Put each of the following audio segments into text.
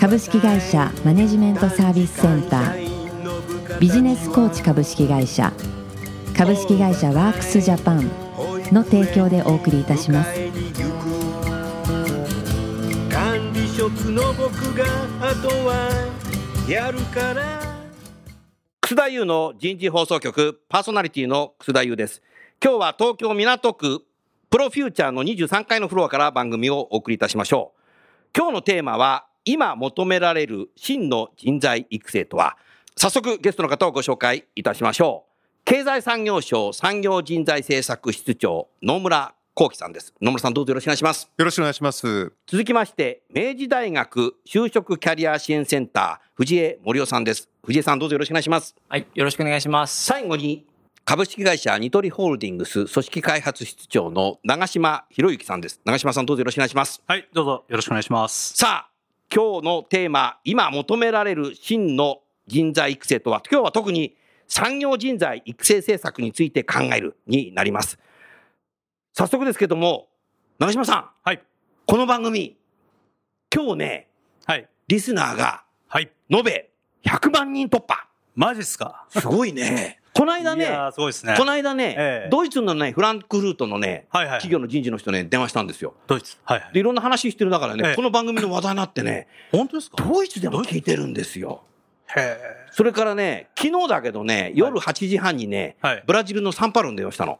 株式会社マネジメントサービスセンター。ビジネスコーチ株式会社。株式会社ワークスジャパンの提供でお送りいたします。管理職の僕があとはやるから。楠田優の人事放送局。パーソナリティの楠田優です。今日は東京港区プロフューチャーの23階のフロアから番組をお送りいたしましょう。今日のテーマは今求められる真の人材育成とは早速ゲストの方をご紹介いたしましょう。経済産業省産業人材政策室長野村幸喜さんです。野村さんどうぞよろしくお願いします。よろしくお願いします。続きまして明治大学就職キャリア支援センター藤江森夫さんです。藤江さんどうぞよろしくお願いします。はい、よろしくお願いします。最後に株式会社ニトリホールディングス組織開発室長の長島博之さんです。長島さんどうぞよろしくお願いします。はい、どうぞよろしくお願いします。さあ今日のテーマ今求められる真の人材育成とは？今日は特に産業人材育成政策について考えるになります。早速ですけども長島さん。はい、この番組今日ねはい、リスナーがはい。延べ100万人突破。マジっすか？すごいねこの間ねすごいですね。この間ね、ええドイツのね、フランクフルートのね、はいはい企業の人事の人ね、電話したんですよ。ドイツ。はい、はい。で、いろんな話してる中でね、ええこの番組の話題になってね、本当ですか？ドイツでも聞いてるんですよ。へそれからね、昨日だけどね、夜8時半にね、はいブラジルのサンパウロに電話したの。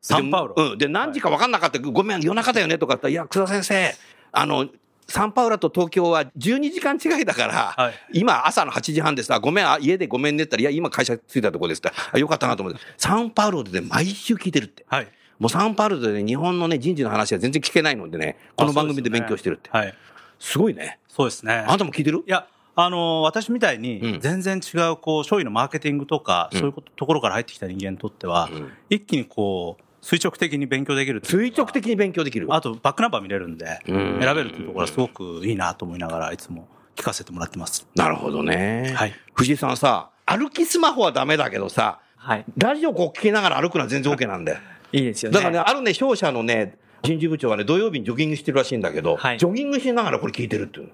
サンパウロ？でうん。で、何時か分かんなかったけど、ごめん、夜中だよねとか言ったら、いや、草先生、あの、サンパウロと東京は12時間違いだから、はい今朝の8時半でさ、ごめん、あ家でごめんねって言ったら、いや、今会社着いたとこですって、あよかったなと思って、サンパウロでね、毎週聞いてるって。はい。もうサンパウロでね、日本のね、人事の話は全然聞けないのでね、この番組で勉強してるって。はい。すごいね。そうですね。あなたも聞いてる？いや、あのー私みたいうんに、全然違う、こう、商品のマーケティングとか、うんそういうことところから入ってきた人間にとっては、うん一気にこう、垂直的に勉強できる垂直的に勉強できる。あと、バックナンバー見れるんで、うん選べるっていうところはすごくいいなと思いながら、いつも聞かせてもらってます。なるほどね。はい。藤井さんさ、歩きスマホはダメだけどさ、はい。ラジオこう聞きながら歩くのは全然 OK なんだよ。いいですよね。だからね、あるね、商社のね、人事部長はね、土曜日にジョギングしてるらしいんだけど、はいジョギングしながらこれ聞いてるっていうの。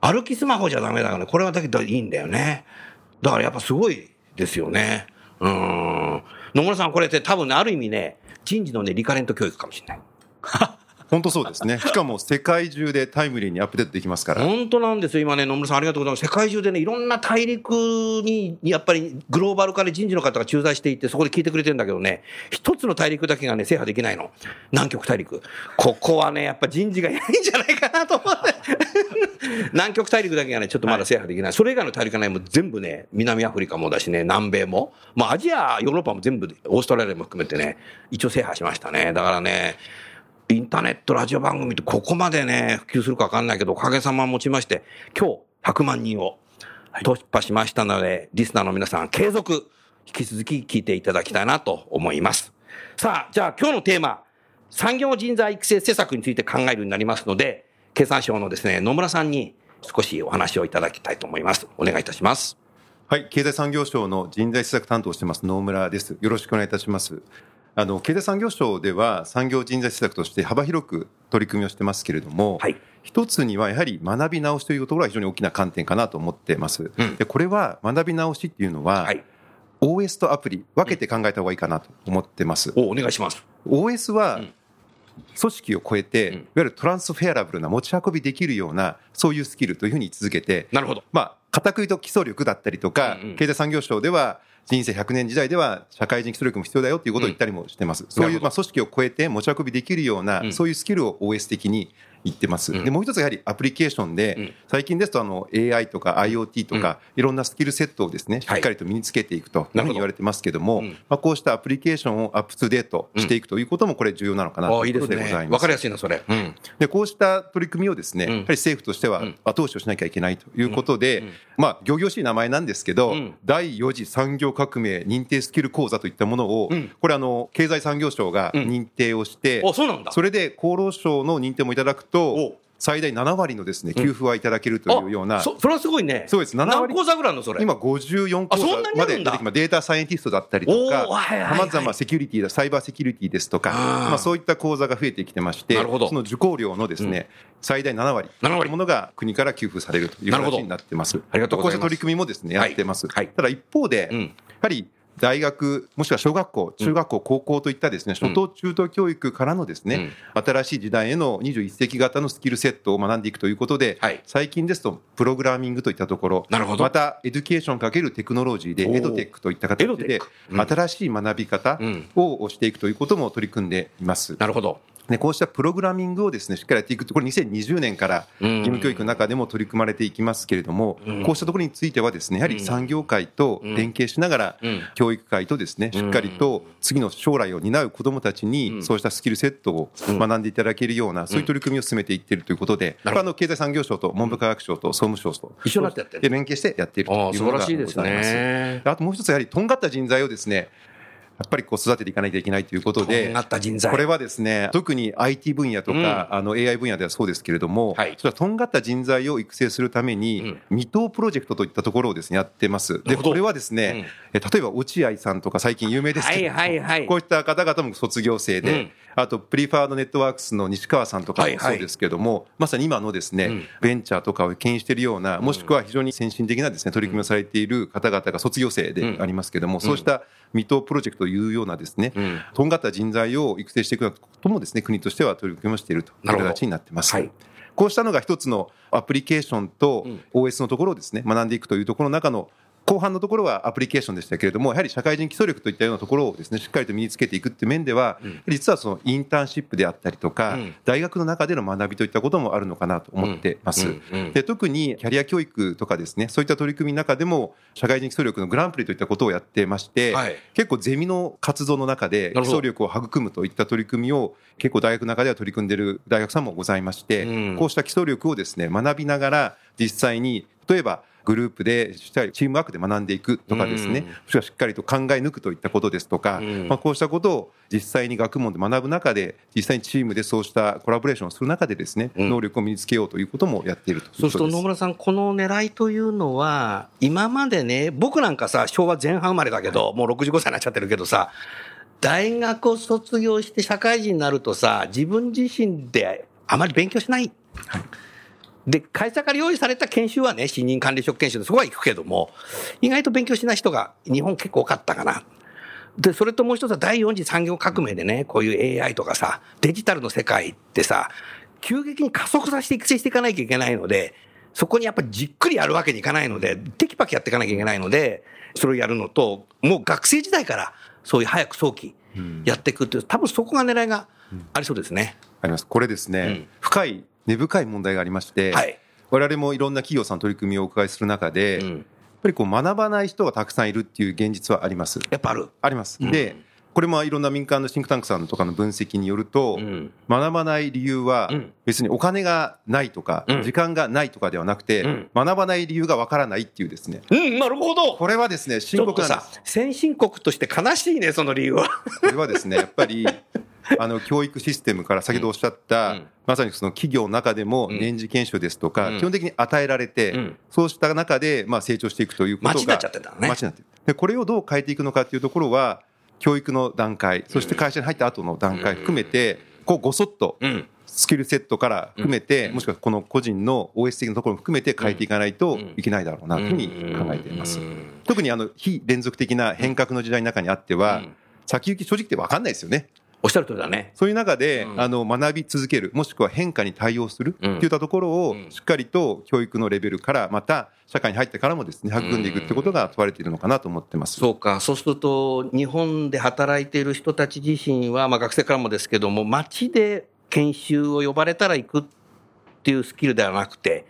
歩きスマホじゃダメだからね、これはだけどいいんだよね。だからやっぱすごいですよね。うーん。野村さん、これって多分ね、ある意味ね、人事のね、リカレント教育かもしれない。本当そうですね。しかも世界中でタイムリーにアップデートできますから。本当なんですよ、今ね、野村さん、ありがとうございます。世界中でね、いろんな大陸に、やっぱりグローバル化で人事の方が駐在していて、そこで聞いてくれてるんだけどね、一つの大陸だけがね、制覇できないの。南極大陸。ここはね、やっぱ人事がいないんじゃないかなと思って。南極大陸だけがね、ちょっとまだ制覇できない。それ以外の大陸はね、もう全部ね、南アフリカもだしね、南米も。まあ、アジア、ヨーロッパも全部、オーストラリアも含めてね、一応制覇しましたね。だからね、インターネット、ラジオ番組ってここまでね、普及するかわかんないけど、おかげさま持ちまして、今日100万人を突破しましたので、リスナーの皆さん、継続、引き続き聞いていただきたいなと思います。さあ、じゃあ今日のテーマ、産業人材育成施策について考えるようになりますので、経産省のですね、野村さんに少しお話をいただきたいと思います。お願いいたします。はい。経済産業省の人材施策担当してます野村です。よろしくお願いいたします。あの、経済産業省では産業人材施策として幅広く取り組みをしてますけれども、はい。一つにはやはり学び直しというところが非常に大きな観点かなと思ってます。うんでこれは学び直しっていうのは、はい。OS とアプリ分けて考えた方がいいかなと思ってます。お、お願いします。OS はうん組織を超えて、うんいわゆるトランスフェアラブルな持ち運びできるようなそういうスキルというふうに位置づけて、なるほど。まあ、固く言うと基礎力だったりとか、うんうん経済産業省では人生100年時代では社会人基礎力も必要だよということを言ったりもしてます。そういう、まあ、組織を超えて持ち運びできるような、うんそういうスキルを OS 的に言ってます。うん。で、もう一つやはりアプリケーションで、うん。最近ですとあの AI とか IoT とか、いろんなスキルセットをですね、しっかりと身につけていくというふうに言われてますけども、うん。まあ、こうしたアプリケーションをアップトゥデートしていくということもこれ重要なのかなとあ、いう。ことでございます。わかりやすいな、それ。うん。でこうした取り組みをですね、うん。やはり政府としてはうん。後押しをしなきゃいけないということで、うん。まあ、行々しい名前なんですけど、うん。第4次産業革命認定スキル講座といったものを、うん。これあの、経済産業省がうん。認定をして、あ、それで厚労省の認定もいただくおと、最大7割のですね、給付はいただけるというような、あそそれはすごいね。そうです。7割。何講座ぐらいのそれ？今54講あそん座まで出てきます。データサイエンティストだったりとか、さまざまセキュリティだ、サイバーセキュリティですとか、まあ、そういった講座が増えてきてまして、なるほど。その受講料のですね、最大7割7割。というものが国から給付されるという形になってます。ありがとうございます。こうした取り組みもですね、やってます。はいはい。ただ一方で、うん。やはり大学、もしくは小学校、中学校、高校といったですね、初等中等教育からのですね、新しい時代への21世紀型のスキルセットを学んでいくということで、はい。最近ですと、プログラミングといったところ、なるほど。また、エデュケーションかけるテクノロジーで、エドテックといった形で新しい学び方うん。をしていくということも取り組んでいます。なるほど。でこうしたプログラミングをですねしっかりやっていくと、これ2020年から義務教育の中でも取り組まれていきますけれども、うん。こうしたところについてはですね、やはり産業界と連携しながらうん、教育界とですね、しっかりと次の将来を担う子どもたちうん。に、そうしたスキルセットを学んでいただけるような、そういう取り組みを進めていっているということで、これはあの経済産業省と文部科学省と総務省と一緒になってやって連携してやっているというものがございます。ね。あともう一つ、やはりとんがった人材をですね、やっぱりこう育てていかなきゃいけないということで、とんがった人材。これはですね、特に IT 分野とか、あの AI 分野ではそうですけれども、はい。それはとんがった人材を育成するために、未踏プロジェクトといったところをですね、やってます。で、これはですね、え例えば落合さんとか最近有名ですけれども、はいはい。はいこういった方々も卒業生で、うん。あとプリファードネットワークスの西川さんとかはいはいもそうですけれども、まさに今のですね、うん。ベンチャーとかを牽引しているような、もしくは非常に先進的なですね、取り組みをされている方々が卒業生でありますけれども、そうした未踏プロジェクトというようなですね、うん。とんがった人材を育成していくようなこともですね、国としては取り組みをしているという形になってます。はい。こうしたのが一つのアプリケーションとうん。OS のところをですね、学んでいくというところの中の後半のところはアプリケーションでしたけれども、やはり社会人基礎力といったようなところをですね、しっかりと身につけていくっていう面では、実はそのインターンシップであったりとか、うん。大学の中での学びといったこともあるのかなと思ってます。で特にキャリア教育とかですね、そういった取り組みの中でも、社会人基礎力のグランプリといったことをやってまして、はい。結構ゼミの活動の中で基礎力を育むといった取り組みを結構大学の中では取り組んでいる大学さんもございまして、うん。こうした基礎力をですね学びながら実際に例えばグループでしっかりチームワークで学んでいくとかですね、しくはしっかりと考え抜くといったことですとか、うん。まあ、こうしたことを実際に学問で学ぶ中で実際にチームでそうしたコラボレーションをする中でですね、うん。能力を身につけようということもやっているということです。そうすると野村さん、この狙いというのは、今までね、僕なんかさ、昭和前半生まれだけど、もう65歳になっちゃってるけどさ、大学を卒業して社会人になるとさ、自分自身であまり勉強しない。で、会社から用意された研修はね、新任管理職研修でそこは行くけども、意外と勉強しない人が日本結構多かったかな。で、それともう一つは第4次産業革命でね、こういう AI とかさ、デジタルの世界ってさ、急激に加速させて育成していかなきゃいけないので、そこにやっぱりじっくりやるわけにいかないので、テキパキやっていかなきゃいけないので、それをやるのと、もう学生時代からそういう早く早期やっていくっていう、多分そこが狙いがありそうですね。あります。これですね、うん深い、根深い問題がありまして、はい我々もいろんな企業さんの取り組みをお伺いする中で、うんやっぱりこう学ばない人がたくさんいるっていう現実はあります。やっぱある。あります。うんで、これもいろんな民間のシンクタンクさんとかの分析によると、うん学ばない理由はうん別にお金がないとか、うん時間がないとかではなくて、うん学ばない理由がわからないっていうですね。うん、なるほど。これはですね、深刻な先進国として悲しいね、その理由は。これはですね、やっぱり、あの、教育システムから先ほどおっしゃった、うん。まさにその企業の中でもうん。年次研修ですとか、うん。基本的に与えられて、うん。そうした中で、まあ、成長していくということが。街になっちゃってたのね。街になってるで、これをどう変えていくのかっていうところは、教育の段階、そして会社に入った後の段階含めて、こう、ごそっと、うん。スキルセットから含めて、うん。もしくはこの個人の OS 的なところも含めて変えていかないといけないだろうなというふうに考えています。うん。特にあの非連続的な変革の時代の中にあってはうん、先行き正直って分かんないですよね。おっしゃる通りだね。そういう中で、うん。あの学び続ける、もしくは変化に対応するうん。っていったところをうん。しっかりと教育のレベルから、また社会に入ってからもですね、育んでいくってことが問われているのかなと思ってます。そうか、そうすると、日本で働いている人たち自身は、まあ学生からもですけども、街で研修を呼ばれたら行くっていうスキルではなくて、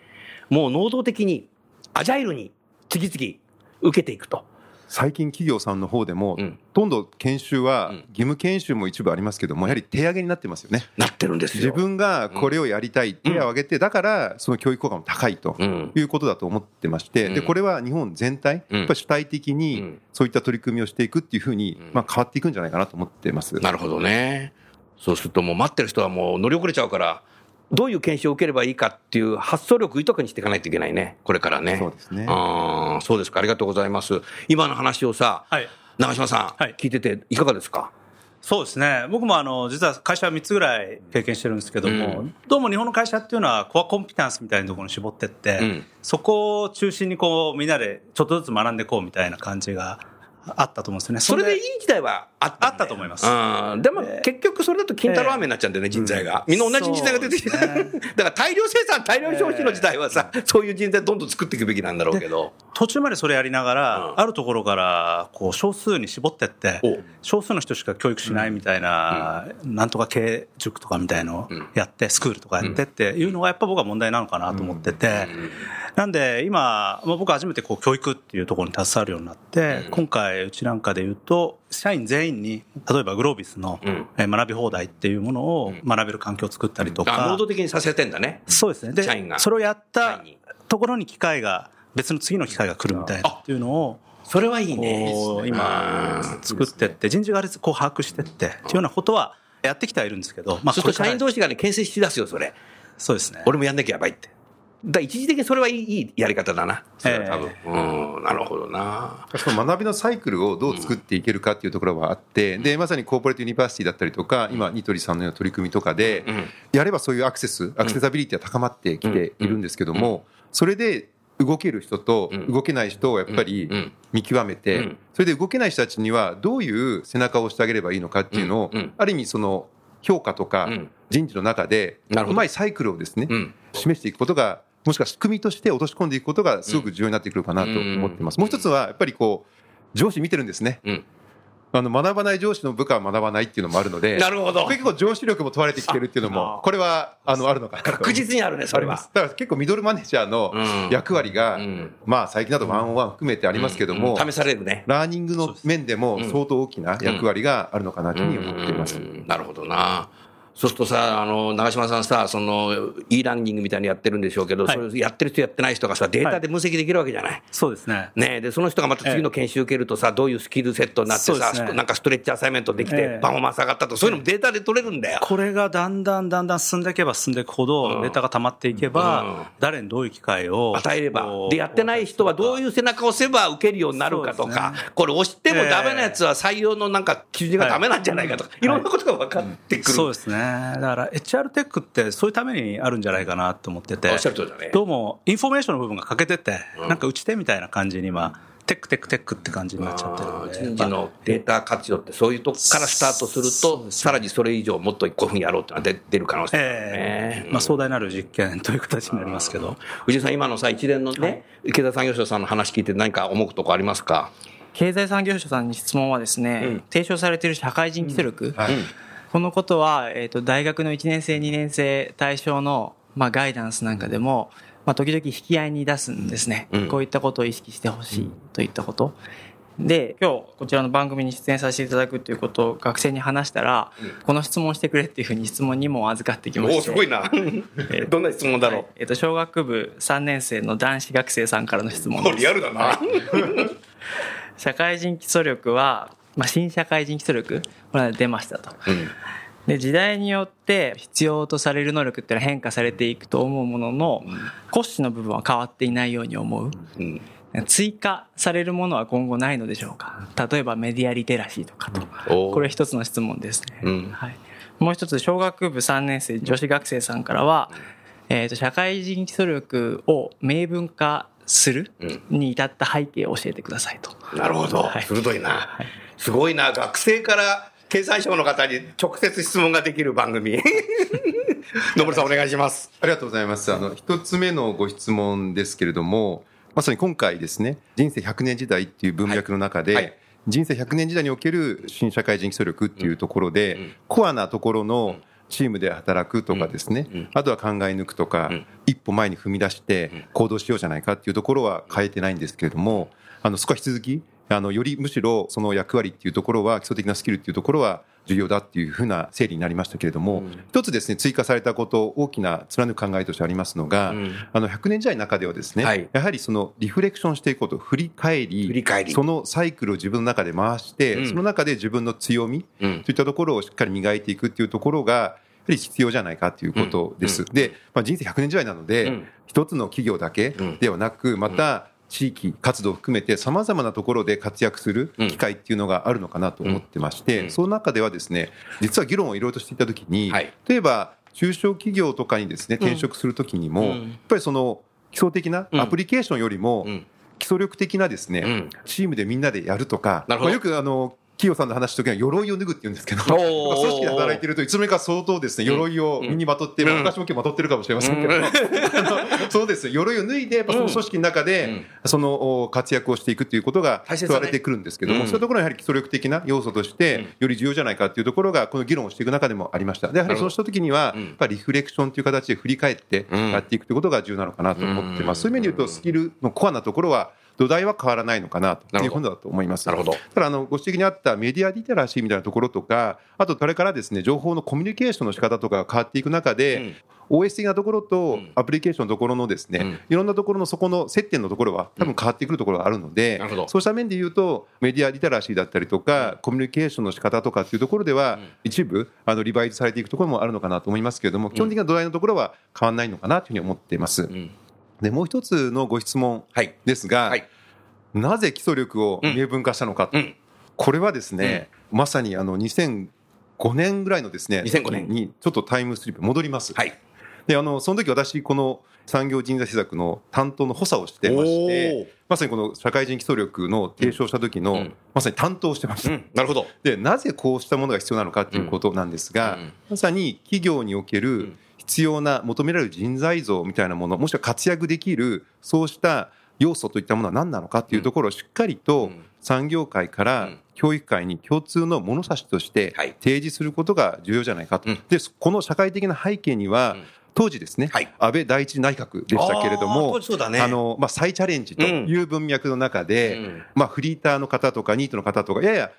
もう能動的に、アジャイルに次々受けていくと最近企業さんの方でも、うんほとんど研修はうん義務研修も一部ありますけども、やはり手上げになってますよね。なってるんですよ。自分がこれをやりたい、手を挙げて、だからその教育効果も高いとうんいうことだと思ってまして、でうんこれは日本全体、うんやっぱり主体的うにんそういった取り組みをしていくっていうふうに、まあ、変わっていくんじゃないかなと思ってます。なるほどね。そうするともう待ってる人はもう乗り遅れちゃうから、どういう研修を受ければいいかっていう発想力豊かにしていかないといけないね。これからね。そうですねああ、そうですか。ありがとうございます。今の話をさ、はい。長嶋さん、はい聞いてていかがですか？そうですね。僕もあの、実は会社は3つぐらい経験してるんですけども、うんどうも日本の会社っていうのはコアコンピタンスみたいなところに絞ってって、うんそこを中心にこうみんなでちょっとずつ学んでいこうみたいな感じがあったと思うんですよね。それでいい時代はあったあったと思います。うん。でも結局それだと金太郎飴になっちゃうんだよね、人材が。みんな同じ人材が出てきて。ね。だから大量生産、大量消費の時代はさ、そういう人材どんどん作っていくべきなんだろうけど。途中までそれやりながら、うん。あるところからこう少数に絞ってってお少数の人しか教育しないみたいな、なんとか経営塾とかみたいのをやって、スクールとかやってっていうのがやっぱ僕は問題なのかなと思ってて、なんで今、まあ、僕は初めてこう教育っていうところに携わるようになって、今回うちなんかで言うと社員全員に例えばグロービスの学び放題っていうものを学べる環境を作ったりとか、あ能動的にさせてんだね。そうですね。社員がで、それをやったところに機会が、別の次の機会が来るみたいなっていうのを、それはいいね。今、作ってって、人事がこう把握してって、っていうようなことはやってきてはいるんですけど、まあ、と社員同士がね、牽制しだすよ、それ。そうですね。俺もやんなきゃやばいって。だ一時的にそれはいいやり方だな。それは多分。えうん、なるほどな。その学びのサイクルをどう作っていけるかっていうところはあって、でまさにコーポレートユニバーシティだったりとか、今、ニトリさんのような取り組みとかで、やればそういうアクセス、アクセサビリティは高まってきているんですけども、それで動ける人とうん。動けない人をやっぱりうん。見極めうてん、それで動けない人たちにはどういう背中を押してあげればいいのかっていうのをうん。うん、ある意味、その評価とかうん。人事の中で、うまいサイクルをですね、うん。示していくことが、もしくは仕組みとして落とし込んでいくことがすごく重要になってくるかなと思ってます。もう一つは、やっぱりこう、上司見てるんですね。うん。あの、学ばない上司の部下は学ばないっていうのもあるので、なるほど結構上司力も問われてきてるっていうのも、これは、あの、あるのかなと。確実にあるね、それは。だから結構ミドルマネージャーのうん役割が、うんまあ最近だとワンオンワン含めてありますけども、うん試されるね。ラーニングの面でも相当大きな役割があるのかなというふうに思っています。うんなるほどな。そうするとさ、あの、長嶋さんさ、その、e ラーニングみたいにやってるんでしょうけど、はい。それやってる人やってない人がさ、データで分析できるわけじゃない。そうですね。ねで、その人がまた次の研修受けるとさ、どういうスキルセットになってさ、ね。なんかストレッチアサイメントできてえ、え。パフォーマンス上がったと、そういうのもデータで取れるんだよ。これがだんだんだんだん進んでいけば進んでいくほうん。ど、データが溜まっていけば、うん。誰にどういう機会を与えればで、やってない人はどういう背中を押せば受けるようになるかとかね、これ押してもダメなやつは採用のなんか基準がダメなんじゃないかとか、いろんなことが分かってくる。そうですね。だから HR テックってそういうためにあるんじゃないかなと思ってて。おっしゃる通りだね。どうもインフォメーションの部分が欠けてて、うん。なんか打ち手みたいな感じに今、テックテックテックって感じになっちゃってるんで。人事のデータ活用ってそういうとこからスタートすると、さらにそれ以上もっとこういうふうにやろうってのは出出る可能性があるね。ええまあ壮大なる実験という形になりますけど。藤井さん、今のさ、一連のね、経済産業省さんの話聞いて何か思うとこありますか？経済産業省さんに質問はですね、うん。提唱されている社会人基礎力、はいこのことは、えー、と大学の1年生2年生対象の、まあ、ガイダンスなんかでも、まあ、時々引き合いに出すんですね、うん。こういったことを意識してほしいといったこと。で今日こちらの番組に出演させていただくということを学生に話したら、この質問をしてくれっていうふうに質問2問預かってきまして。おお、すごいな。どんな質問だろう？えー、と小学部3年生の男子学生さんからの質問もうですリアルだな。社会人基礎力は、まあ、新社会人基礎力これは出ましたと。うんで時代によって必要とされる能力っていうのは変化されていくと思うものの、骨子の部分は変わっていないように思う。うん追加されるものは今後ないのでしょうか例えばメディアリテラシーとかと。おーこれ一つの質問ですね。うんはい、もう一つ、小学部3年生女子学生さんからは、えーと社会人基礎力を明文化するに至った背景を教えてくださいと。なるほど。はい鋭いな。すごいな。学生から経産省の方に直接質問ができる番組。野村さんお願いします。ありがとうございます。あの、一つ目のご質問ですけれども、まさに今回ですね、人生100年時代っていう文脈の中で、はいはい人生100年時代における新社会人基礎力っていうところで、うんコアなところのチームで働くとかですね、うんあとは考え抜くとか、うん一歩前に踏み出して行動しようじゃないかっていうところは変えてないんですけれども、あの、そこは引き続きあのよりむしろその役割っていうところは基礎的なスキルっていうところは重要だっていうふうな整理になりましたけれども、一つですね追加されたこと大きな貫く考えとしてありますのが、あの100年時代の中ではですね、はい。やはりそのリフレクションしていくこと振り返り振り返り。そのサイクルを自分の中で回して、うん。その中で自分の強み、うん。といったところをしっかり磨いていくっていうところがやはり必要じゃないかということです。で、まあ、人生100年時代なので、うん。一つの企業だけではなく、また地域活動を含めてさまざまなところで活躍する機会っていうのがあるのかなと思ってまして、うん。その中ではですね実は議論をいろいろとしていたときに、はい。例えば中小企業とかにですね転職するときにも、うん。やっぱりその基礎的なアプリケーションよりも、うん。基礎力的なですね、うん。チームでみんなでやるとか、よくあの企業さんの話の時は鎧を脱ぐって言うんですけど、組織で働いてるといつの間にか相当ですね、鎧を身にまとって、まあ私も今日まとってるかもしれませんけど、あのそうですね、鎧を脱いで、やっぱその組織の中で、そのお活躍をしていくっていうことが問われてくるんですけども、うん。そういうところはやはり基礎力的な要素として、より重要じゃないかっていうところが、この議論をしていく中でもありました。で、やはりそうした時には、やっぱりリフレクションという形で振り返ってやっていくということが重要なのかなと思ってます。そういう意味で言うと、スキルのコアなところは、土台は変わらないのかなということだと思います。なるほど。ただあのご指摘にあったメディアリテラシーみたいなところとか、あとこれからですね情報のコミュニケーションの仕方とかが変わっていく中で、OS 的なところとアプリケーションのところのですね、いろんなところのそこの接点のところは多分変わってくるところがあるので、なるほど。そうした面で言うとメディアリテラシーだったりとか、コミュニケーションの仕方とかっていうところでは、一部あのリバイズされていくところもあるのかなと思いますけれども、基本的な土台のところは変わらないのかなというふうに思っています。んでもう一つのご質問はい。ですが、はい。なぜ基礎力を明文化したのか。と、うん。これはですね、まさにあの2005年ぐらいのですね2005年。にちょっとタイムスリップ戻ります。はい。であのその時私この産業人材施策の担当の補佐をしてましてまさにこの社会人基礎力の提唱した時の、うん。まさに担当をしてました。うん。なるほど。でなぜこうしたものが必要なのかということなんですが、うん。まさに企業における必要な求められる人材像みたいなものもしくは活躍できるそうした要素といったものは何なのかというところをしっかりと産業界から教育界に共通の物差しとしてはい。提示することが重要じゃないかと、うん。でこの社会的な背景には、うん。当時ですね、はい。安倍第一内閣でしたけれども当時そうだね。あの、まあ、再チャレンジという文脈の中で、うん。まあ、フリーターの方とかニートの方とかやや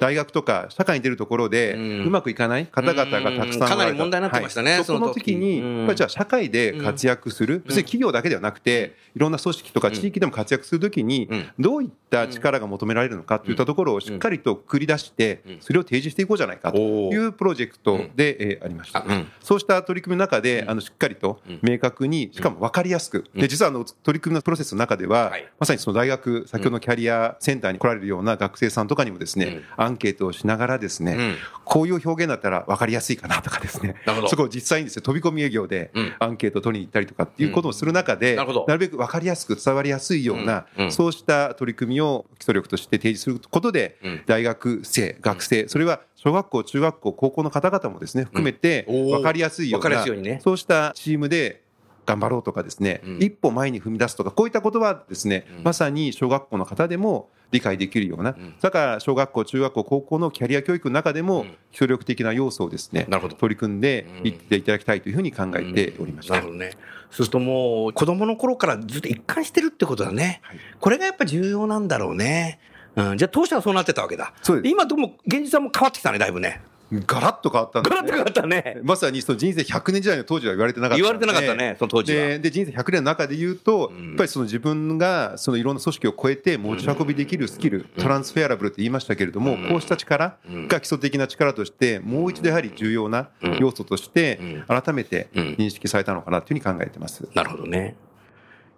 大学とか社会に出るところでうまくいかない方々がたくさんかなり問題になってましたねはい。そこの時にやっぱりじゃあ社会で活躍する。別に企業だけではなくていろんな組織とか地域でも活躍する時にうん。どういった力が求められるのかといったところをしっかりと繰り出してそれを提示していこうじゃないかというプロジェクトでえーありました。そうした取り組みの中であのしっかりと明確にしかも分かりやすく。で実はあの取り組みのプロセスの中でははい。まさにその大学先ほどのキャリアセンターに来られるような学生さんとかにもですねアンケートをしながらですねうん。こういう表現だったら分かりやすいかなとかですね。そこを実際にですね飛び込み営業でうん。アンケートを取りに行ったりとかっていうことをする中でなるべく分かりやすく伝わりやすいようなそうした取り組みを基礎力として提示することでうん。大学生学生それは小学校中学校高校の方々もですね含めて分かりやすいようなすいようにね。そうしたチームで頑張ろうとかですね、うん一歩前に踏み出すとかこういったことはですね、まさに小学校の方でも理解できるような、だから小学校中学校高校のキャリア教育の中でも基礎力的な要素をですね、なるほど取り組んでいっていただきたいというふうに考えておりました。なるほどね。そうするともう子供の頃からずっと一貫してるってことだね。はいこれがやっぱ重要なんだろうね。うん、じゃあ当初はそうなってたわけだ。今どうも現実はもう変わってきたね、だいぶね。ガラッと変わったんですね。ガラッと変わったね。まさにその人生100年時代の当時は言われてなかった言われてなかったねその当時は。でで人生100年の中で言うと、ん。やっぱりその自分がそのいろんな組織を超えて持ち運びできるスキル、トランスフェアラブルって言いましたけれども、こうした力が基礎的な力としてもう一度やはり重要な要素として改めて認識されたのかなというふうに考えてます。なるほどね。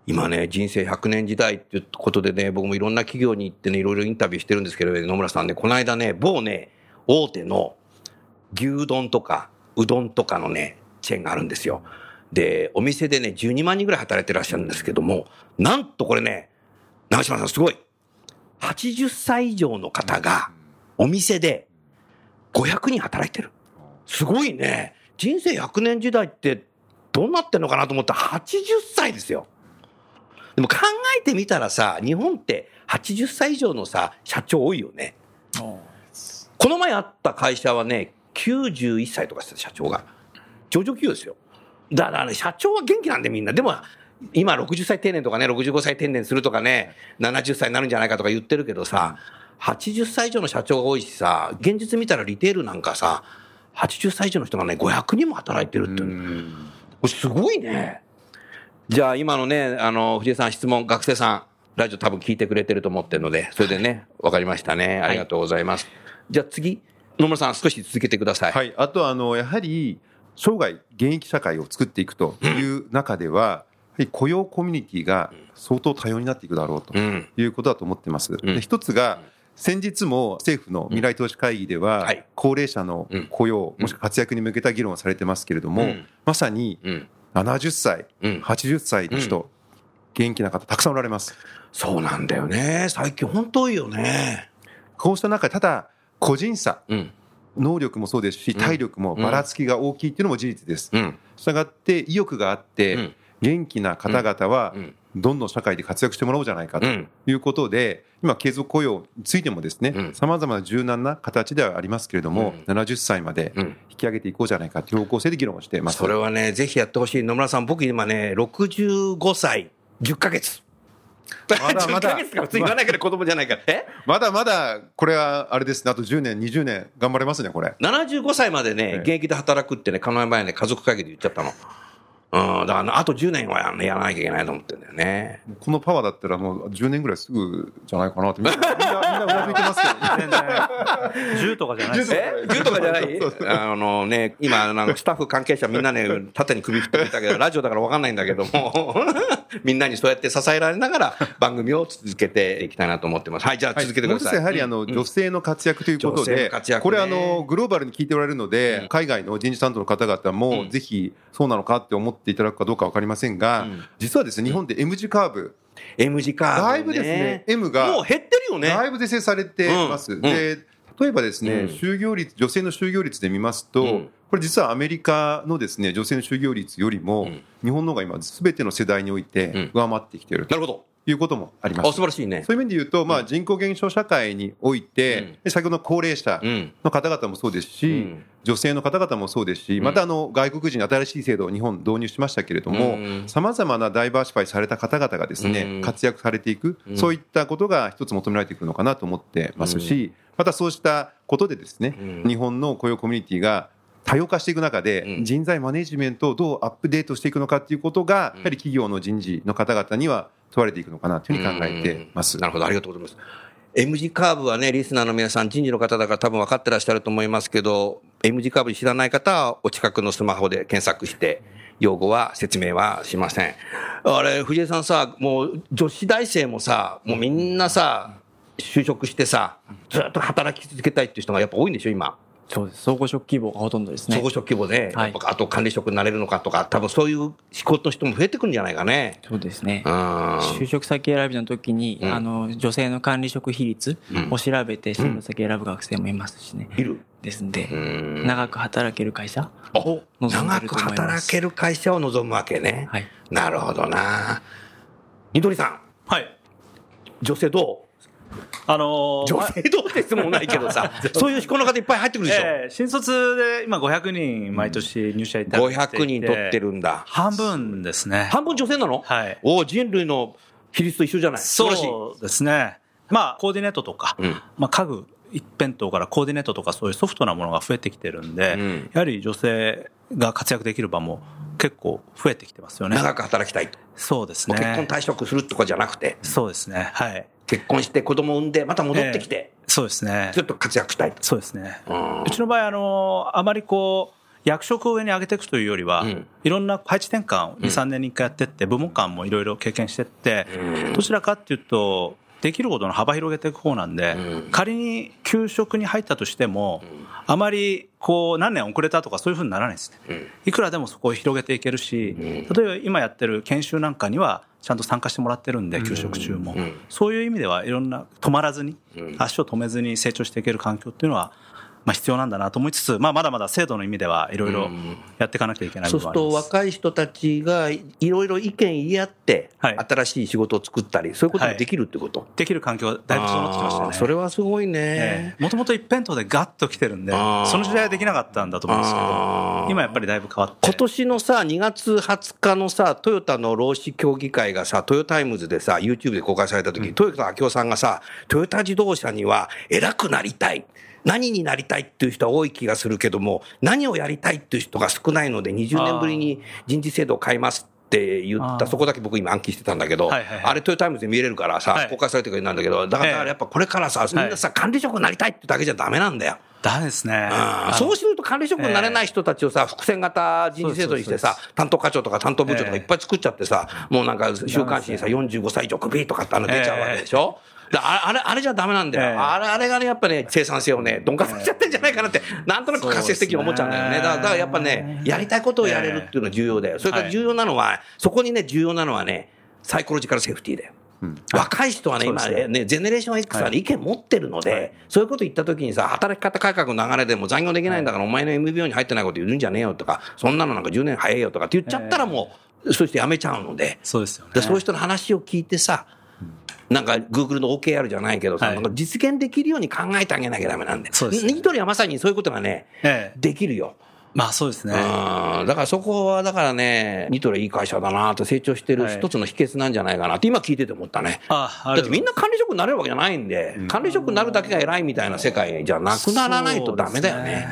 今ね、人生100年時代っていうことでね、僕もいろんな企業に行ってね、いろいろインタビューしてるんですけど、野村さんね、この間ね、某ね、大手の牛丼とかうどんとかのね、チェーンがあるんですよ。で、お店でね、12万人ぐらい働いてらっしゃるんですけども、なんとこれね、長島さんすごい。80歳以上の方が、お店で500人働いてる。すごいね。人生100年時代ってどうなってんのかなと思ったら80歳ですよ。でも考えてみたらさ、日本って80歳以上のさ、社長多いよね。この前あった会社はね、91歳とかしてた社長が。上場企業ですよ。だからね、社長は元気なんでみんな。でも、今60歳定年とかね、65歳定年するとかね、70歳になるんじゃないかとか言ってるけどさ、80歳以上の社長が多いしさ、現実見たらリテールなんかさ、80歳以上の人がね、500人も働いてるって。すごいね。じゃあ今のね、あの、藤井さん質問、学生さん、ラジオ多分聞いてくれてると思ってるので、それでね、わかりましたね。ありがとうございます。じゃあ次、野村さん少し続けてください。はい、あとあのやはり生涯現役社会を作っていくという中では、やはり雇用コミュニティが相当多様になっていくだろうとうん。いうことだと思ってます。んで一つが先日も政府の未来投資会議でははい高齢者の雇用もしくは活躍に向けた議論をされてますけれどもうんまさにうん。70歳うん80歳の人元気な方たくさんおられます。そうなんだよね。最近本当多いよね。こうした中ただ個人差うん。能力もそうですし体力もばらつきが大きいっていうのも事実です。うん。したがって意欲があって、うん元気な方々はうんどんどん社会で活躍してもらおうじゃないかとうんいうことで、今継続雇用についてもですねうんさまざまな柔軟な形ではありますけれども、70歳までうん引き上げていこうじゃないかという方向性で議論をしています。それはね、ぜひやってほしい。野村さん、僕今ね、65歳10ヶ月。まだまだ10ヶ月か言わないから子供じゃないから。え？まだまだこれはあれですねあと10年20年頑張れますねこれ。75歳までね、ええ現役で働くってね、この前ね、家族会議で言っちゃったの。うん、だから、あと10年はややらなきゃいけないと思ってんだよね。このパワーだったらもう10年ぐらいすぐじゃないかなってみんなみんなみんなうなずいてますけど、全然銃とかじゃない。ですえ ?10 とかじゃない。あのね、今、なんかスタッフ関係者みんなね、縦に首振ってくれたけど、ラジオだからわかんないんだけども、みんなにそうやって支えられながら番組を続けていきたいなと思ってます。はい、じゃあ続けてください。やはりあの、女性の活躍ということで、ね。これあのグローバルに聞いておられるので、海外の人事担当の方々も、うん。ぜひそうなのかって思っていただくかどうかわかりませんが、うん。実はですね日本で M 字カーブ、M 字カーブ、ね。だいぶですね。M がもう減ってるよね。だいぶ是正されてます。うんで例えばですね、うん。就業率女性の就業率で見ますと、うん。これ実はアメリカのですね女性の就業率よりも、うん。日本の方が今すべての世代において上回ってきていると。なるほど。いうこともありまあ、す。素晴らしいね。そういう面で言うと、まあ、人口減少社会において、うん。で先ほどの高齢者うん。の方々もそうですし、うん。女性の方々もそうですし、ん。またあの外国人に新しい制度を日本導入しましたけれどもうん、さまざまなダイバーシファイされた方々がですね、うん。活躍されていく、うん。そういったことが一つ求められてくるのかなと思ってますし、またそうしたことでですね、うん。日本の雇用コミュニティが多様化していく中で、うん。人材マネジメントをどうアップデートしていくのかということが、やはり企業の人事の方々には問われていくのかなというふうに考えてます。なるほど、ありがとうございます。M 字カーブはね、リスナーの皆さん、人事の方だから多分分かってらっしゃると思いますけど、M 字カーブ知らない方は、お近くのスマホで検索して、用語は説明はしません。あれ、藤井さんさ、もう女子大生もさ、もうみんなさ、就職してさ、ずっと働き続けたいっていう人がやっぱ多いんでしょ、今。そうです。総合職希望がほとんどですね総合。職規模で、はいあと管理職になれるのかとか、多分そういう思考の人も増えてくるんじゃないかね。そうですねう。ん。就職先選びの時に、うんあの女性の管理職比率を調べて進路先選ぶ学生もいますしね。いる。ですんで、うん長く働ける会社お望んで長く働ける会社を望むわけね。はい。なるほどな。ニトリさん、はい。女性どあのうー女性どうって質問ないけどさ、そういう思考の方いっぱい入ってくるでしょ。ええ新卒で今500人毎年入社いただいていて500人取ってるんだ。半分ですね。半分女性なの？はいおお人類の比率と一緒じゃない。そうですね。まあ、コーディネートとか、うんまあ、家具一辺倒からコーディネートとかそういうソフトなものが増えてきてるんで、うんやはり女性が活躍できる場も結構増えてきてますよね。長く働きたいと。そうですもうね。結婚退職するとかじゃなくて、そうですね。はい。結婚して子供産んで、また戻ってきて、そうですね。ず。っと活躍したいと。そうですね。うん。うちの場合、あの、あまりこう、役職を上に上げていくというよりは、うん。いろんな配置転換を2、3年に1回やってって、部門間もいろいろ経験してって、うん。どちらかっていうと、できることの幅広げていく方なんで、うん。仮に給食に入ったとしても、あまりこう何年遅れたとかそういうふうにならないですね。うん。いくらでもそこを広げていけるし、例えば今やってる研修なんかにはちゃんと参加してもらってるんで、給食中も、うん。そういう意味ではいろんな止まらずに、うん。足を止めずに成長していける環境っていうのは、まあ、必要なんだなと思いつつ、まあ、まだまだ制度の意味ではいろいろやっていかなきゃいけないそうすると。若い人たちがいろいろ意見言い合って、はい新しい仕事を作ったり、そういうこともできるってこと？できる環境がだいぶ整ってきましたね。それはすごいね。もともと一辺倒でガッと来てるんで、その時代はできなかったんだと思うんですけど、今やっぱりだいぶ変わって。今年のさ、2月20日のさ、トヨタの労使協議会がさ、トヨタイムズでさ、YouTube で公開された時、豊田章男さんがさ、トヨタ自動車には偉くなりたい。何になりたいっていう人は多い気がするけども、何をやりたいっていう人が少ないので、20年ぶりに人事制度を変えますって言った、そこだけ僕今暗記してたんだけど、はいはいはい。あれトヨタイムズで見れるからさ、はい。公開されてるなんだけど、だからやっぱこれからさ、みんなさ、管理職になりたいってだけじゃダメなんだよ。ダメですね。そうすると管理職になれない人たちをさ、伏線型人事制度にしてさ、担当課長とか担当部長とかいっぱい作っちゃってさ、もうなんか週刊誌にさ、45歳以上クビとかってあの出ちゃうわけでしょ？だああれ、あれじゃダメなんだよ。ええ。あれ、あれがね、やっぱね、生産性をね、鈍化させちゃってんじゃないかなって、なんとなく仮説的に思っちゃうんだよね。だから、だからやっぱね、やりたいことをやれるっていうのは重要だよ。それから重要なのは、そこにね、重要なのはね、サイコロジカルセーフティーだよ。若い人はね、今そうですね、ジェネレーション X はね意見持ってるので、そういうこと言ったときにさ、働き方改革の流れでも残業できないんだから、お前の MBO に入ってないこと言うんじゃねえよとか、そんなのなんか10年早いよとかって言っちゃったらもう、そうして辞めちゃうので、そうですよね。でそういう人の話を聞いてさ、なんか Google の OKR じゃないけどさ、はいなんか実現できるように考えてあげなきゃダメなんだよ。そうですねニトリはまさにそういうことがね、ええできるよ。まあそうですね。うんだからそこは、だからね、ニトリはいい会社だなと成長してるはい一つの秘訣なんじゃないかなって今聞いてて思ったね。ああだってみんな管理職になれるわけじゃないんで、管理職になるだけが偉いみたいな世界じゃなくならないとダメだよね。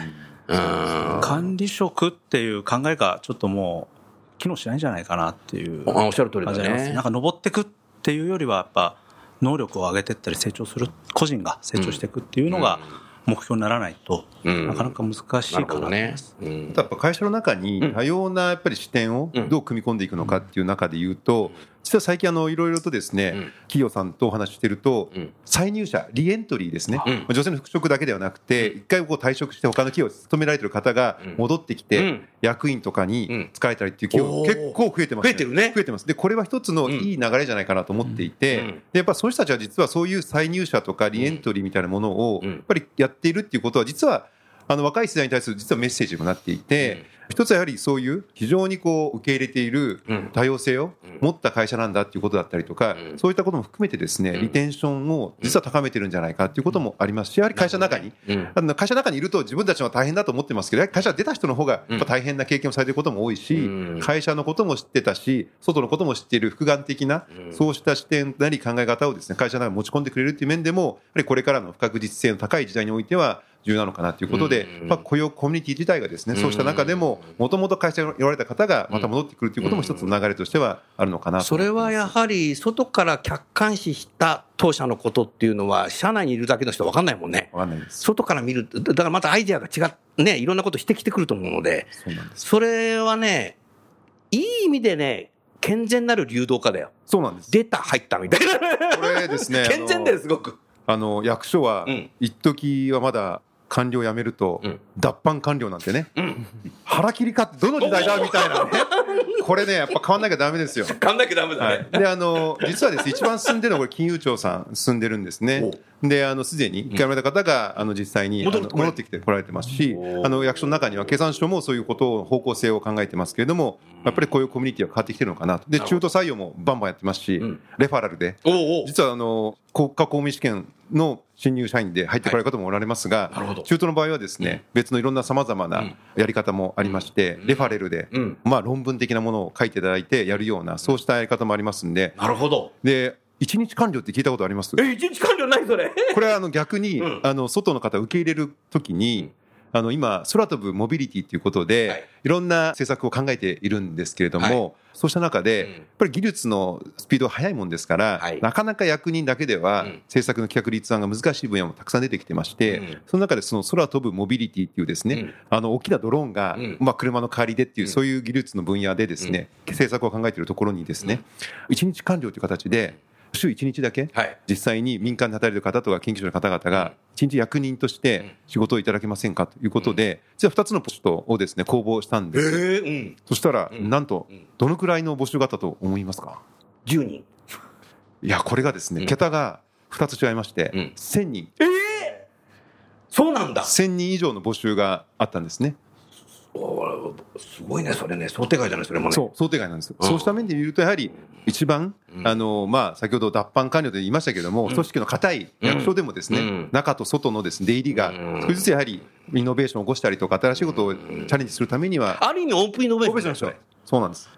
うん。管理職っていう考えがちょっともう機能しないんじゃないかなっていうあおっしゃる通りだねなん。か登ってくっていうよりはやっぱ能力を上げてったり成長する個人が成長していくっていうのが目標にならないと、うん。なかなか難しいかな。と思います。。うん。あとやっぱ会社の中に多様なやっぱり視点をどう組み込んでいくのかっていう中で言うと、実は最近あのいろいろとですね、ん。企業さんとお話ししてるとうん、再入社、リエントリーですね。うん、女性の復職だけではなくて、一回こう退職して他の企業に勤められてる方が戻ってきてうん、役員とかに使えたりっていう企業結構増えてます増えてるね。増えてます。で、これは一つのいい流れじゃないかなと思っていて、うん。でやっぱそういう人たちは実はそういう再入社とかリエントリーみたいなものをうん。やっぱりやっているっていうことは実はあの若い世代に対する実はメッセージにもなっていて、一つはやはりそういう非常にこう受け入れているうん。多様性を持った会社なんだっていうことだったりとか、うん。そういったことも含めてですね、ん。リテンションを実は高めてるんじゃないかっていうこともありますし、やはり会社の中に、会社の中にいると自分たちは大変だと思ってますけど、会社出た人の方がやっぱ大変な経験をされていることも多いし、うん。会社のことも知ってたし、外のことも知っている複眼的な、そうした視点なり考え方をですね、会社の中に持ち込んでくれるっていう面でも、やはりこれからの不確実性の高い時代においては、重要なのかなということで、うんまあ、雇用コミュニティ自体がですね、そうした中でも、もともと会社におられた方がまた戻ってくるということも一つの流れとしてはあるのかなとそれはやはり、外から客観視した当社のことっていうのは、社内にいるだけの人は分かんないもんね。わかんないです。外から見る、だからまたアイデアが違う、ね、いろんなことしてきてくると思うので、そうなんです。それはね、いい意味でね、健全なる流動化だよ。そうなんです。出た、入ったみたいな。これですね、健全だよ、すごく。あの役所はうん、一時はまだ官僚辞めるとうん、脱藩官僚なんてね、腹切りかってどの時代だみたいなね、これね、やっぱ変わんなきゃだめですよ。考んなきゃダメだはね。い、であの実はです。ね一番進んでるのはこれ金融庁さん進んでるんですね。であのすでに一回辞めた方があの実際に戻ってきてこられてますしあの役所の中には経産省もそういうことを方向性を考えてますけれどもやっぱりこういうコミュニティは変わってきてるのかなと。で中途採用もバンバンやってますし、うん。レファラルで。実はあの国家公務員試験の新入社員で入ってこられる方もおられますが、中途の場合はですね、別のいろんなさまざまなやり方もありまして、レファレルで、うん。まあ、論文的なものを書いていただいてやるようなそうしたやり方もありますんで。なるほど。で一日完了って聞いたことあります？え、一日完了ないそれ。これはあの逆に、うん。あの外の方を受け入れるときに、あの今、空飛ぶモビリティということで、はい。い、ろんな政策を考えているんですけれども、はい。そうした中で、うん。やっぱり技術のスピードが速いもんですから、はい。なかなか役人だけでは、うん。政策の企画立案が難しい分野もたくさん出てきてまして、うん。その中でその空飛ぶモビリティっていうですね、うん。あの大きなドローンが、うん。まあ、車の代わりでっていう、そういう技術の分野でですね、政策を考えているところにですね、一日完了という形で、週1日だけ、はい。実際に民間で働いている方とか研究所の方々が一日役人として仕事をいただけませんかということで、じゃあ2つのポストをですね公募したんえです。ー、うん。そしたら、うんなんとうん、どのくらいの募集があったと思いますか？10人。いや、これがですね、うん桁が2つ違いまして、うん1000人。そうなんなんだ。1000人以上の募集があったんですね。すごいね、それね。想定外じゃない、それもね。そう、想定外なんですよ。うんそうした面で見ると、やはり一番、あの、まあ、先ほど脱版完了で言いましたけども、組織の硬い役所でもですね、うん中と外のですね、出入りがうん少しずつやはりイノベーションを起こしたりとか、新しいことをチャレンジするためには、ある意味オープンイノベーションだよそうなんです。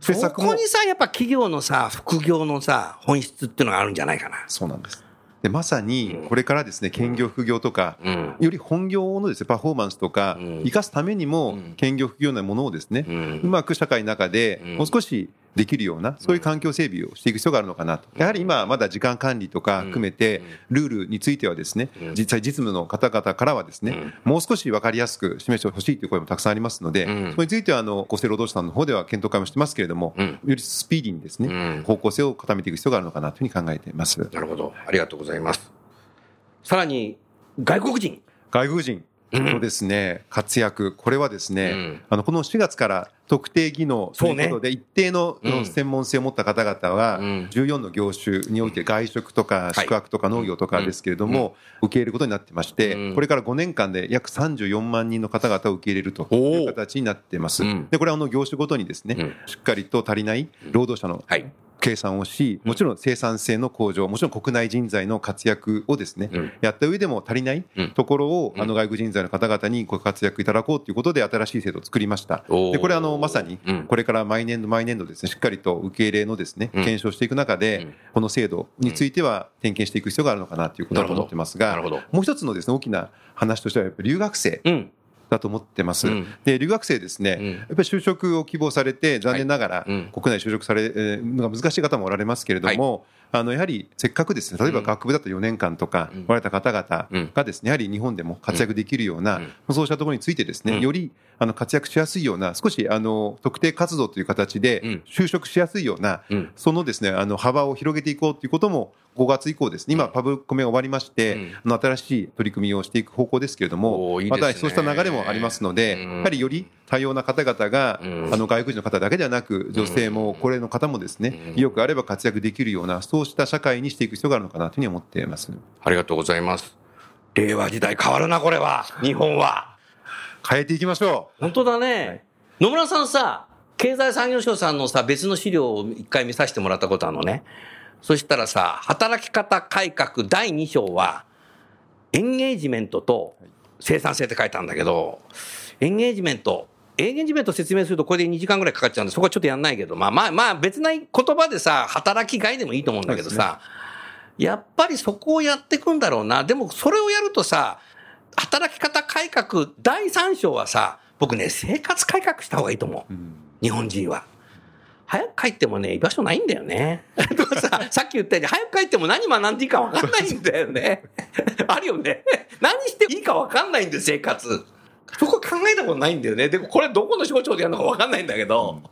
そこにさ、やっぱ企業のさ、副業のさ、本質っていうのがあるんじゃないかな。そうなんです。で、まさに、これからですね、兼業副業とか、うん。より本業のですね、パフォーマンスとかうん、生かすためにも、兼業副業のものをですね、うまく社会の中でうん。もう少しできるような、そういう環境整備をしていく必要があるのかなと。やはり今、まだ時間管理とか含めて、ルールについてはですね、実際実務の方々からはですね、もう少し分かりやすく示してほしいという声もたくさんありますので、うんそこについては、あの、厚生労働省さんの方では検討会もしてますけれども、うんよりスピーディーにですうんね、方向性を固めていく必要があるのかなというふうに考えています。なるほど。ありがとうございます。さらに、外国人。外国人のですね、活躍、これはですね、うん。あの、この4月から特定技能ということで、一定のうん。専門性を持った方々はうん、14の業種において外食とか宿泊とか農業とかですけれども、受け入れることになってましうん。て、これから5年間で約34万人の方々を受け入れるという形になっています。うん。で、これはあの業種ごとにですねうん、しっかりと足りない労働者のはい。計算をし、もちろん生産性の向上、もちろん国内人材の活躍をですね、うん。やった上でも足りないうん。ところを、あの外国人材の方々にご活躍いただこうということで、新しい制度を作りました。で、これあの、まさにうん、これから毎年度毎年度ですね、しっかりと受け入れのですね、うん。検証していく中うん。で、この制度については点検していく必要があるのかなということだと思ってますがもう一つのですね、大きな話としては、やっぱり留学生。うん。だと思ってます。うん。で、留学生ですね、うん。やっぱり就職を希望されて、残念ながら国内就職されるのが難しい方もおられますけれども、あのやはりせっかくですね、例えば学部だと4年間とかうん。おられた方々がですね、やはり日本でも活躍できるような、そうしたところについてですね、うん。よりあの活躍しやすいような、少しあの特定活動という形うん。で就職しやすいような、うん。そのですね、あの幅を広げていこうということも、5月以降ですね、今、パブコメが終わりまして、うん。あの新しい取り組みをしていく方向ですけれども、いいね。またそうした流れもありますので、うん。やはりより多様な方々が、うん。あの外国人の方だけではなく、女性も高齢の方もですね、意欲あれば活躍できるような、そうした社会にしていく必要があるのかなというふうに思っています。ありがとうございます。令和時代変わるな、これは。日本は。変えていきましょ本当だね。野村さんさ、経済産業省さんのさ、別の資料を一回見させてもらったことあるのね。そしたらさ、働き方改革第2章は、エンゲージメントと生産性って書いてあるんだけど、エンゲージメント、エンゲージメント説明するとこれで2時間ぐらいかかっちゃうんで、そこはちょっとやんないけど、まあまあまあ別な言葉でさ、働きがいでもいいと思うんだけどさ、やっぱりそこをやっていくんだろうな。でもそれをやるとさ、働き方改革第3章はさ、僕ね、生活改革した方がいいと思う。う。うん日本人は。早く帰ってもね、居場所ないんだよね。とかさ、さっき言ったように、早く帰っても何学んでいいか分かんないんだよね。あるよね。何していいか分かんないんだよ、生活。そこ考えたことないんだよね。でもこれどこの省庁でやるのか分かんないんだけど。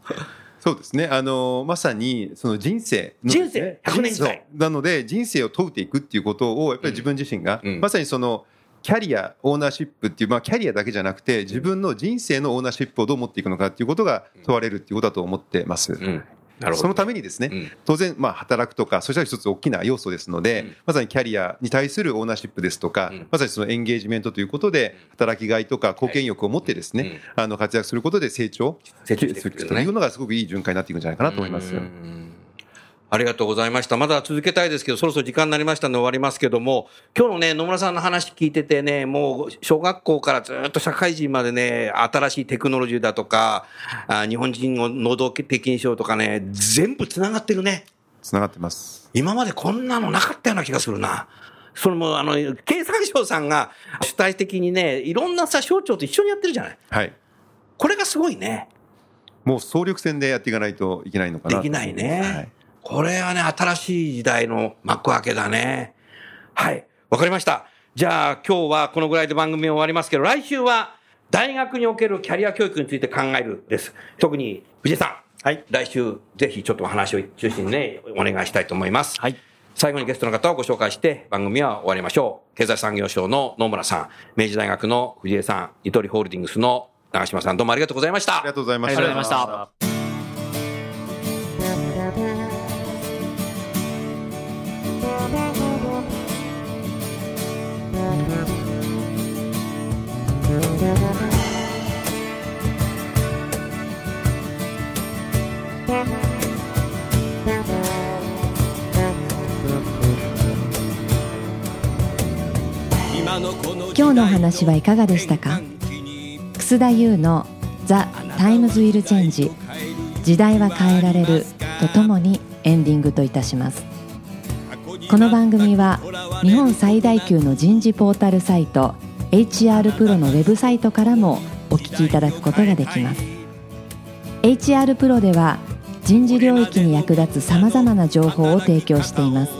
そうですね。あの、まさに、その人生の人生100年時代そうなので、人生を問うていくっていうことを、やっぱり自分自身が、うんまさにその、キャリア、オーナーシップっていう、まあ、キャリアだけじゃなくて、自分の人生のオーナーシップをどう持っていくのかっていうことが問われるっていうことだと思ってます。うん。なるほど。そのためにですね、うん。当然、まあ、働くとか、そしたら一つ大きな要素ですので、うん。まさにキャリアに対するオーナーシップですとか、うん。まさにそのエンゲージメントということで、働きがいとか貢献欲を持ってですね、あの活躍することで成長成長していくというのがすごくいい循環になっていくんじゃないかなと思います。うんありがとうございました。まだ続けたいですけど、そろそろ時間になりましたので終わりますけども、今日のね、野村さんの話聞いててね、もう小学校からずっと社会人までね、新しいテクノロジーだとか、あ日本人を能動的にしようとかね、全部繋がってるね。つながってます。今までこんなのなかったような気がするな。それも、あの、経産省さんが主体的にね、いろんなさ、省庁と一緒にやってるじゃない。はい。これがすごいね。もう総力戦でやっていかないといけないのかなとできないね。はいこれはね、新しい時代の幕開けだね。はい。わかりました。じゃあ今日はこのぐらいで番組を終わりますけど、来週は大学におけるキャリア教育について考えるです。特に藤井さん。はい。来週ぜひちょっとお話を中心にね、お願いしたいと思います。はい。最後にゲストの方をご紹介して番組は終わりましょう。経済産業省の野村さん、明治大学の藤江さん、ニトリホールディングスの長島さん、どうもありがとうございました。ありがとうございまありした。がとうございました。今日の話はいかがでしたか？楠田祐の「The Times Will Change」「時代は変えられる」とともにエンディングといたします。この番組は日本最大級の人事ポータルサイト「HR プロのウェブサイトからもお聞きいただくことができます。HR プロでは人事領域に役立つさまざまな情報を提供しています。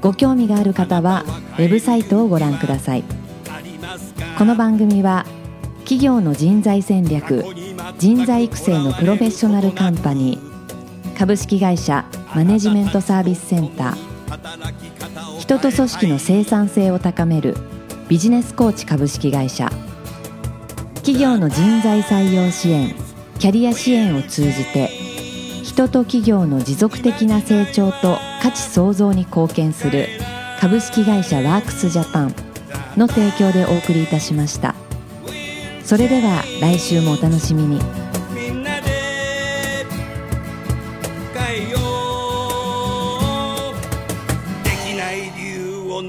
ご興味がある方はウェブサイトをご覧ください。この番組は企業の人材戦略人材育成のプロフェッショナルカンパニー株式会社マネジメントサービスセンター人と組織の生産性を高めるビジネスコーチ株式会社。企業の人材採用支援キャリア支援を通じて人と企業の持続的な成長と価値創造に貢献する株式会社ワークスジャパンの提供でお送りいたしました。それでは来週もお楽しみに。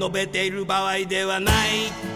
述べている場合ではない。